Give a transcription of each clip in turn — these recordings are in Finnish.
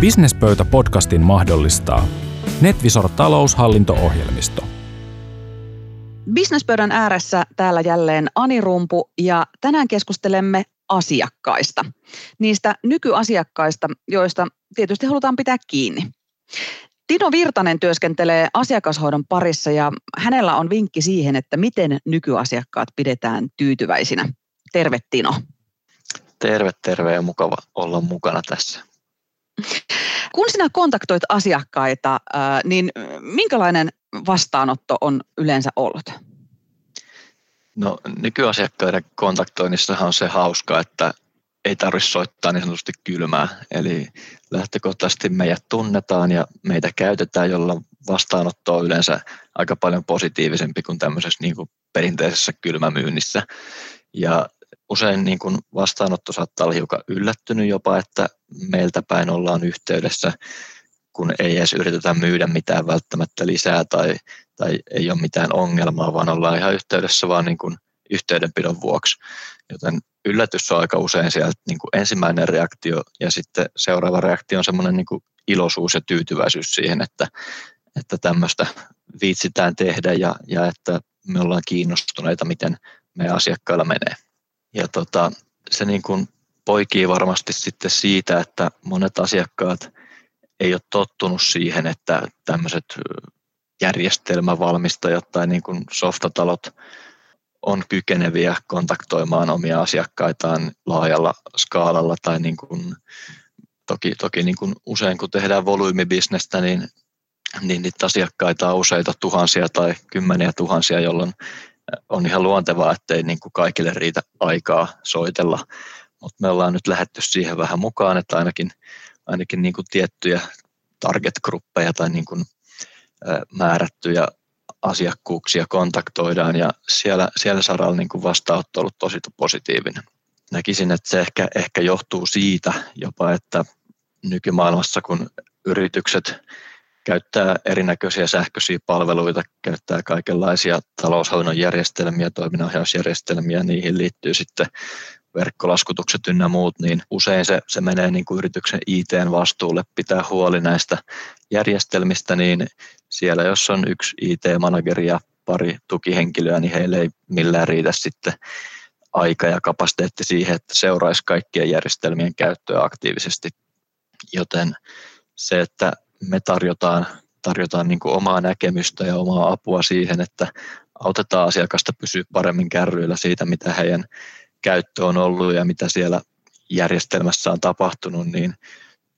Businesspöytä-podcastin mahdollistaa NetVisor taloushallinto-ohjelmisto. Businesspöydän ääressä täällä jälleen Ani Rumpu ja tänään keskustelemme asiakkaista. Niistä nykyasiakkaista, joista tietysti halutaan pitää kiinni. Tino Virtanen työskentelee asiakashoidon parissa ja hänellä on vinkki siihen, että miten nykyasiakkaat pidetään tyytyväisinä. Terve Tino. Terve, terve ja mukava olla mukana tässä. Kun sinä kontaktoit asiakkaita, niin minkälainen vastaanotto on yleensä ollut? No nykyasiakkaiden kontaktoinnissahan on se hauska, että ei tarvitse soittaa niin sanotusti kylmää. Eli lähtökohtaisesti meidät tunnetaan ja meitä käytetään, jolla vastaanotto on yleensä aika paljon positiivisempi kuin tämmöisessä niin kuin perinteisessä kylmämyynnissä. Ja usein niin kuin vastaanotto saattaa olla hiukan yllättynyt jopa, että meiltä päin ollaan yhteydessä, kun ei edes yritetä myydä mitään välttämättä lisää tai, tai ei ole mitään ongelmaa, vaan ollaan ihan yhteydessä vaan niin kuin yhteydenpidon vuoksi. Joten yllätys on aika usein sieltä niin kuin ensimmäinen reaktio ja sitten seuraava reaktio on semmoinen niin kuin iloisuus ja tyytyväisyys siihen, että, että tämmöistä viitsitään tehdä ja, ja että me ollaan kiinnostuneita, miten meidän asiakkailla menee. Ja tota, se niin kuin poikii varmasti sitten siitä, että monet asiakkaat ei ole tottunut siihen, että tämmöiset järjestelmävalmistajat tai niin kuin softatalot on kykeneviä kontaktoimaan omia asiakkaitaan laajalla skaalalla tai niin kuin, toki, toki niin kuin usein kun tehdään volyymibisnestä, niin, niin niitä asiakkaita on useita tuhansia tai kymmeniä tuhansia, jolloin on ihan luontevaa, ettei niin kaikille riitä aikaa soitella, mutta me ollaan nyt lähetty siihen vähän mukaan, että ainakin, ainakin niin kuin tiettyjä target-gruppeja tai niin kuin, määrättyjä asiakkuuksia kontaktoidaan ja siellä, siellä saralla niin vastaanotto on ollut tosi positiivinen. Näkisin, että se ehkä, ehkä johtuu siitä jopa, että nykymaailmassa kun yritykset käyttää erinäköisiä sähköisiä palveluita, käyttää kaikenlaisia taloushallinnon järjestelmiä, toiminnanohjausjärjestelmiä, niihin liittyy sitten verkkolaskutukset ynnä muut, niin usein se, se menee niin kuin yrityksen IT-vastuulle pitää huoli näistä järjestelmistä, niin siellä jos on yksi IT-manageri ja pari tukihenkilöä, niin heille ei millään riitä sitten aika ja kapasiteetti siihen, että seuraisi kaikkien järjestelmien käyttöä aktiivisesti. Joten se, että me tarjotaan, tarjotaan niin omaa näkemystä ja omaa apua siihen, että autetaan asiakasta pysyä paremmin kärryillä siitä, mitä heidän käyttö on ollut ja mitä siellä järjestelmässä on tapahtunut, niin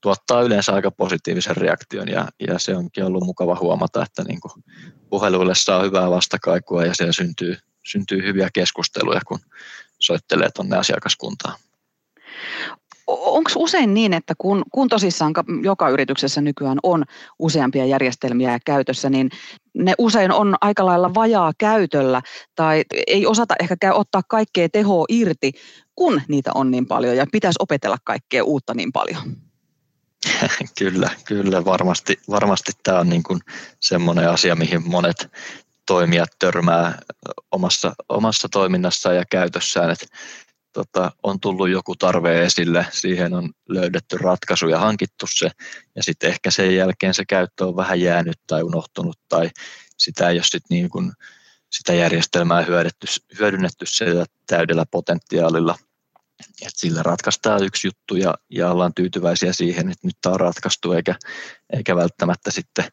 tuottaa yleensä aika positiivisen reaktion. Ja, ja se onkin ollut mukava huomata, että niin kuin puheluille saa hyvää vastakaikua ja siellä syntyy, syntyy hyviä keskusteluja, kun soittelee tuonne asiakaskuntaan onko usein niin, että kun, kun tosissaan joka yrityksessä nykyään on useampia järjestelmiä käytössä, niin ne usein on aika lailla vajaa käytöllä tai ei osata ehkä ottaa kaikkea tehoa irti, kun niitä on niin paljon ja pitäisi opetella kaikkea uutta niin paljon? Kyllä, kyllä varmasti, varmasti tämä on niin kuin semmoinen asia, mihin monet toimijat törmää omassa, omassa toiminnassaan ja käytössään, että tota, on tullut joku tarve esille, siihen on löydetty ratkaisu ja hankittu se, ja sitten ehkä sen jälkeen se käyttö on vähän jäänyt tai unohtunut, tai sitä ei ole sit niin kuin, sitä järjestelmää hyödynnetty, hyödynnetty sillä täydellä potentiaalilla. Et sillä ratkaistaan yksi juttu ja, ja ollaan tyytyväisiä siihen, että nyt tämä on ratkaistu, eikä, eikä välttämättä sitten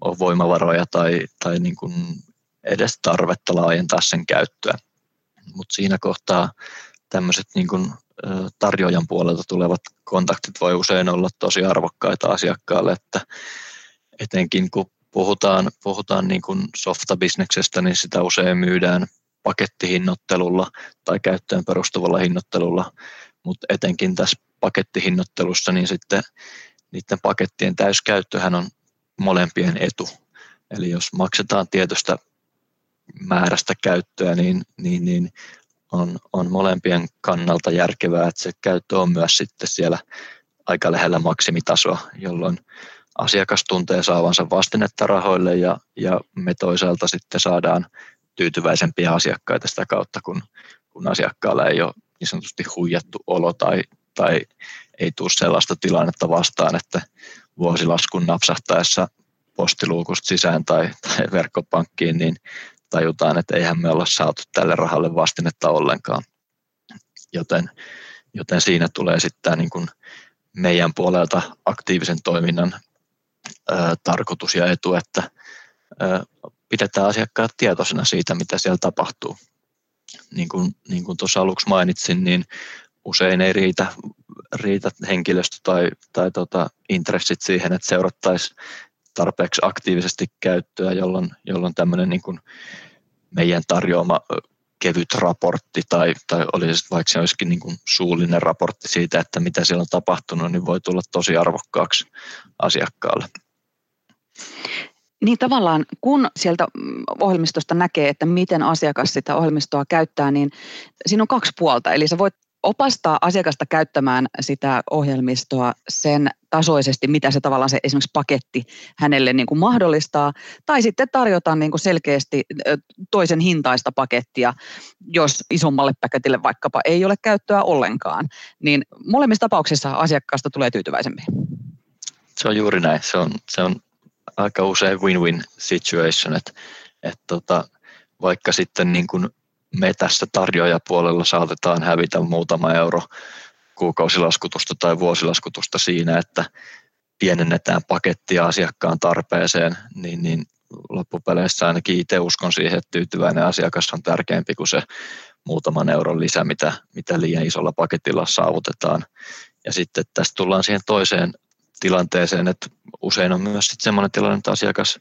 ole voimavaroja tai, tai niin kuin edes tarvetta laajentaa sen käyttöä. Mutta siinä kohtaa tämmöiset niin kuin tarjoajan puolelta tulevat kontaktit voi usein olla tosi arvokkaita asiakkaalle, että etenkin kun puhutaan, puhutaan niin kuin softabisneksestä, niin sitä usein myydään pakettihinnoittelulla tai käyttöön perustuvalla hinnoittelulla, mutta etenkin tässä pakettihinnoittelussa, niin sitten niiden pakettien täyskäyttöhän on molempien etu. Eli jos maksetaan tietystä määrästä käyttöä, niin, niin, niin on, on molempien kannalta järkevää, että se käyttö on myös sitten siellä aika lähellä maksimitasoa, jolloin asiakas tuntee saavansa vastinetta rahoille ja, ja me toisaalta sitten saadaan tyytyväisempiä asiakkaita sitä kautta, kun, kun asiakkaalla ei ole niin sanotusti huijattu olo tai, tai ei tule sellaista tilannetta vastaan, että vuosilaskun napsahtaessa postiluukusta sisään tai, tai verkkopankkiin, niin tajutaan, että eihän me olla saatu tälle rahalle vastinetta ollenkaan. Joten, joten siinä tulee sitten niin kuin meidän puolelta aktiivisen toiminnan ö, tarkoitus ja etu, että ö, pidetään asiakkaat tietoisena siitä, mitä siellä tapahtuu. Niin kuin, niin kuin tuossa aluksi mainitsin, niin usein ei riitä, riitä henkilöstö tai, tai tota, intressit siihen, että seurattaisiin tarpeeksi aktiivisesti käyttöä, jolloin, jolloin tämmöinen niin kuin meidän tarjoama kevyt raportti tai, tai olisi vaikka se olisikin niin kuin suullinen raportti siitä, että mitä siellä on tapahtunut, niin voi tulla tosi arvokkaaksi asiakkaalle. Niin tavallaan, kun sieltä ohjelmistosta näkee, että miten asiakas sitä ohjelmistoa käyttää, niin siinä on kaksi puolta. Eli sä voit opastaa asiakasta käyttämään sitä ohjelmistoa sen tasoisesti, mitä se tavallaan se esimerkiksi paketti hänelle niin kuin mahdollistaa, tai sitten tarjota niin kuin selkeästi toisen hintaista pakettia, jos isommalle paketille vaikkapa ei ole käyttöä ollenkaan, niin molemmissa tapauksissa asiakkaasta tulee tyytyväisempi. Se on juuri näin. Se on, se on aika usein win-win situation, että, että tota, vaikka sitten niin kuin me tässä tarjoajapuolella saatetaan hävitä muutama euro kuukausilaskutusta tai vuosilaskutusta siinä, että pienennetään pakettia asiakkaan tarpeeseen, niin, niin loppupeleissä ainakin itse uskon siihen, että tyytyväinen asiakas on tärkeämpi kuin se muutaman euron lisä, mitä, mitä liian isolla paketilla saavutetaan. Ja sitten tästä tullaan siihen toiseen tilanteeseen, että usein on myös sellainen tilanne, että asiakas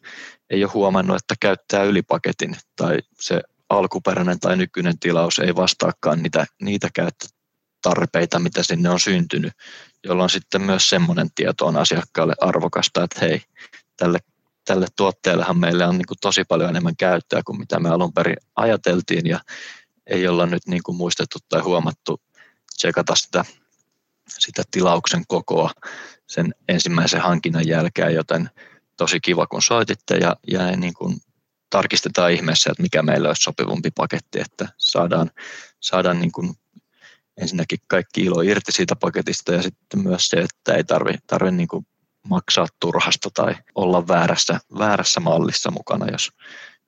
ei ole huomannut, että käyttää ylipaketin tai se alkuperäinen tai nykyinen tilaus ei vastaakaan niitä, niitä käyttötarpeita, mitä sinne on syntynyt, jolloin sitten myös semmoinen tieto on asiakkaalle arvokasta, että hei, tälle, tälle tuotteellehan meillä on niin kuin tosi paljon enemmän käyttöä kuin mitä me alun perin ajateltiin ja ei olla nyt niin kuin muistettu tai huomattu tsekata sitä, sitä tilauksen kokoa sen ensimmäisen hankinnan jälkeen, joten tosi kiva kun soititte ja, ja niin kuin tarkistetaan ihmeessä, että mikä meillä olisi sopivampi paketti, että saadaan, saadaan niin kuin ensinnäkin kaikki ilo irti siitä paketista ja sitten myös se, että ei tarvitse tarvi niin maksaa turhasta tai olla väärässä, väärässä mallissa mukana, jos,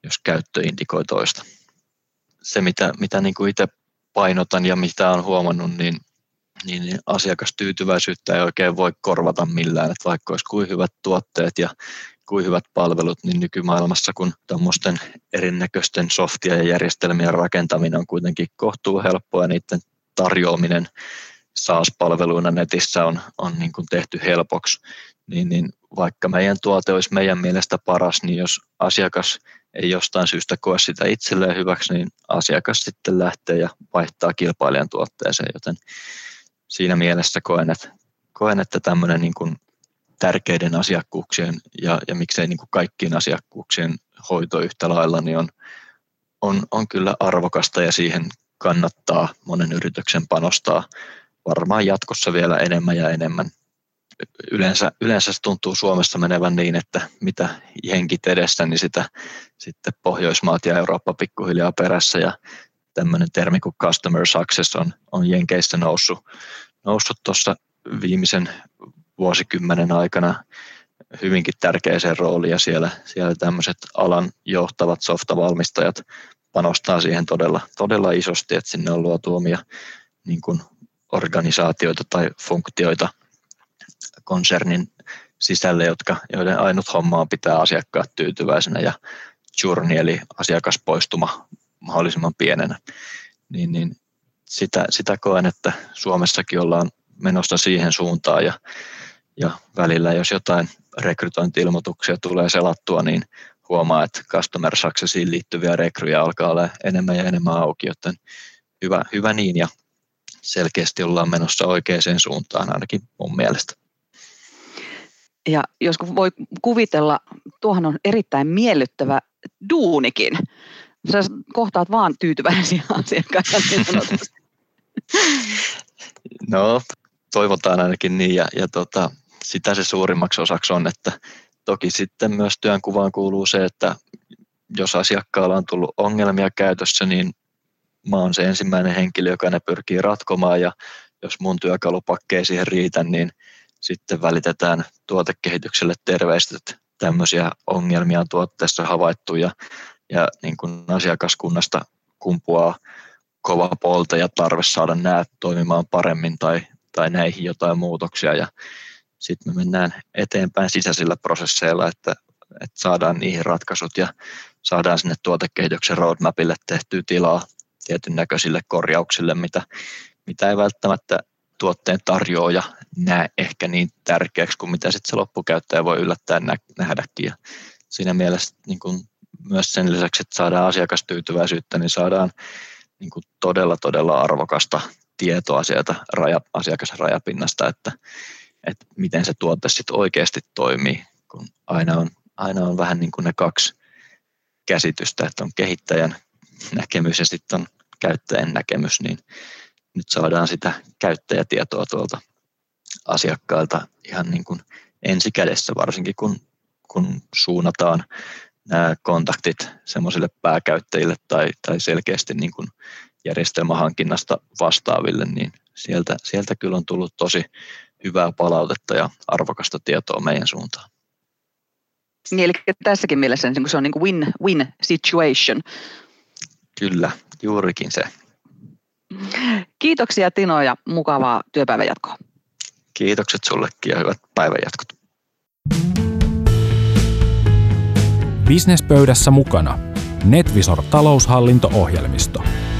jos käyttö indikoi toista. Se, mitä, mitä niin kuin itse painotan ja mitä olen huomannut, niin, niin, niin asiakastyytyväisyyttä ei oikein voi korvata millään, että vaikka olisi kuin hyvät tuotteet ja kuin hyvät palvelut, niin nykymaailmassa, kun tuommoisten erinäköisten softia ja järjestelmien rakentaminen on kuitenkin kohtuu helppoa ja niiden tarjoaminen SaaS-palveluina netissä on, on niin kuin tehty helpoksi, niin, niin vaikka meidän tuote olisi meidän mielestä paras, niin jos asiakas ei jostain syystä koe sitä itselleen hyväksi, niin asiakas sitten lähtee ja vaihtaa kilpailijan tuotteeseen, joten siinä mielessä koen, että, koen, että tämmöinen niin kuin tärkeiden asiakkuuksien ja, ja miksei niin kuin kaikkien asiakkuuksien hoito yhtä lailla, niin on, on, on kyllä arvokasta ja siihen kannattaa monen yrityksen panostaa varmaan jatkossa vielä enemmän ja enemmän. Yleensä, yleensä se tuntuu Suomessa menevän niin, että mitä jenkit edessä, niin sitä sitten Pohjoismaat ja Eurooppa pikkuhiljaa perässä ja tämmöinen termi kuin customer success on, on Jenkeissä noussut, noussut tuossa viimeisen vuosikymmenen aikana hyvinkin tärkeäseen rooliin ja siellä, siellä tämmöiset alan johtavat softavalmistajat panostaa siihen todella, todella isosti, että sinne on luotu omia niin kuin organisaatioita tai funktioita konsernin sisälle, jotka, joiden ainut homma on pitää asiakkaat tyytyväisenä ja journey eli asiakaspoistuma mahdollisimman pienenä. Niin, niin sitä, sitä koen, että Suomessakin ollaan menossa siihen suuntaan ja ja välillä jos jotain rekrytointi-ilmoituksia tulee selattua, niin huomaa, että customer successiin liittyviä rekryjä alkaa olla enemmän ja enemmän auki, joten hyvä, hyvä niin ja selkeästi ollaan menossa oikeaan suuntaan ainakin mun mielestä. Ja jos voi kuvitella, tuohan on erittäin miellyttävä duunikin. Sä kohtaat vaan tyytyväisiä asiakkaita niin No, toivotaan ainakin niin ja, ja tota, sitä se suurimmaksi osaksi on, että toki sitten myös työnkuvaan kuuluu se, että jos asiakkaalla on tullut ongelmia käytössä, niin mä oon se ensimmäinen henkilö, joka ne pyrkii ratkomaan. Ja jos mun työkalupakki ei siihen riitä, niin sitten välitetään tuotekehitykselle terveistä, että tämmöisiä ongelmia on tuotteessa havaittu. Ja, ja niin kuin asiakaskunnasta kumpuaa kova polta ja tarve saada nämä toimimaan paremmin tai, tai näihin jotain muutoksia. Ja sitten me mennään eteenpäin sisäisillä prosesseilla, että, että saadaan niihin ratkaisut ja saadaan sinne tuotekehityksen roadmapille tehtyä tilaa tietyn näköisille korjauksille, mitä, mitä ei välttämättä tuotteen tarjoaja näe ehkä niin tärkeäksi kuin mitä sitten se loppukäyttäjä voi yllättäen nähdäkin. Ja siinä mielessä niin kun myös sen lisäksi, että saadaan asiakastyytyväisyyttä, niin saadaan niin kuin todella, todella arvokasta tietoa sieltä raja, asiakasrajapinnasta, että, että miten se tuote sitten oikeasti toimii, kun aina on, aina on vähän niin kuin ne kaksi käsitystä, että on kehittäjän näkemys ja sitten on käyttäjän näkemys, niin nyt saadaan sitä käyttäjätietoa tuolta asiakkailta ihan niin kuin ensikädessä, varsinkin kun, kun suunnataan nämä kontaktit semmoisille pääkäyttäjille tai, tai selkeästi niin kuin järjestelmähankinnasta vastaaville, niin sieltä, sieltä kyllä on tullut tosi hyvää palautetta ja arvokasta tietoa meidän suuntaan. Niin, eli tässäkin mielessä niin se on niin kuin win-win situation. Kyllä, juurikin se. Kiitoksia Tino ja mukavaa työpäivän jatkoa. Kiitokset sullekin ja hyvät päivänjatkot. Businesspöydässä mukana Netvisor taloushallinto-ohjelmisto –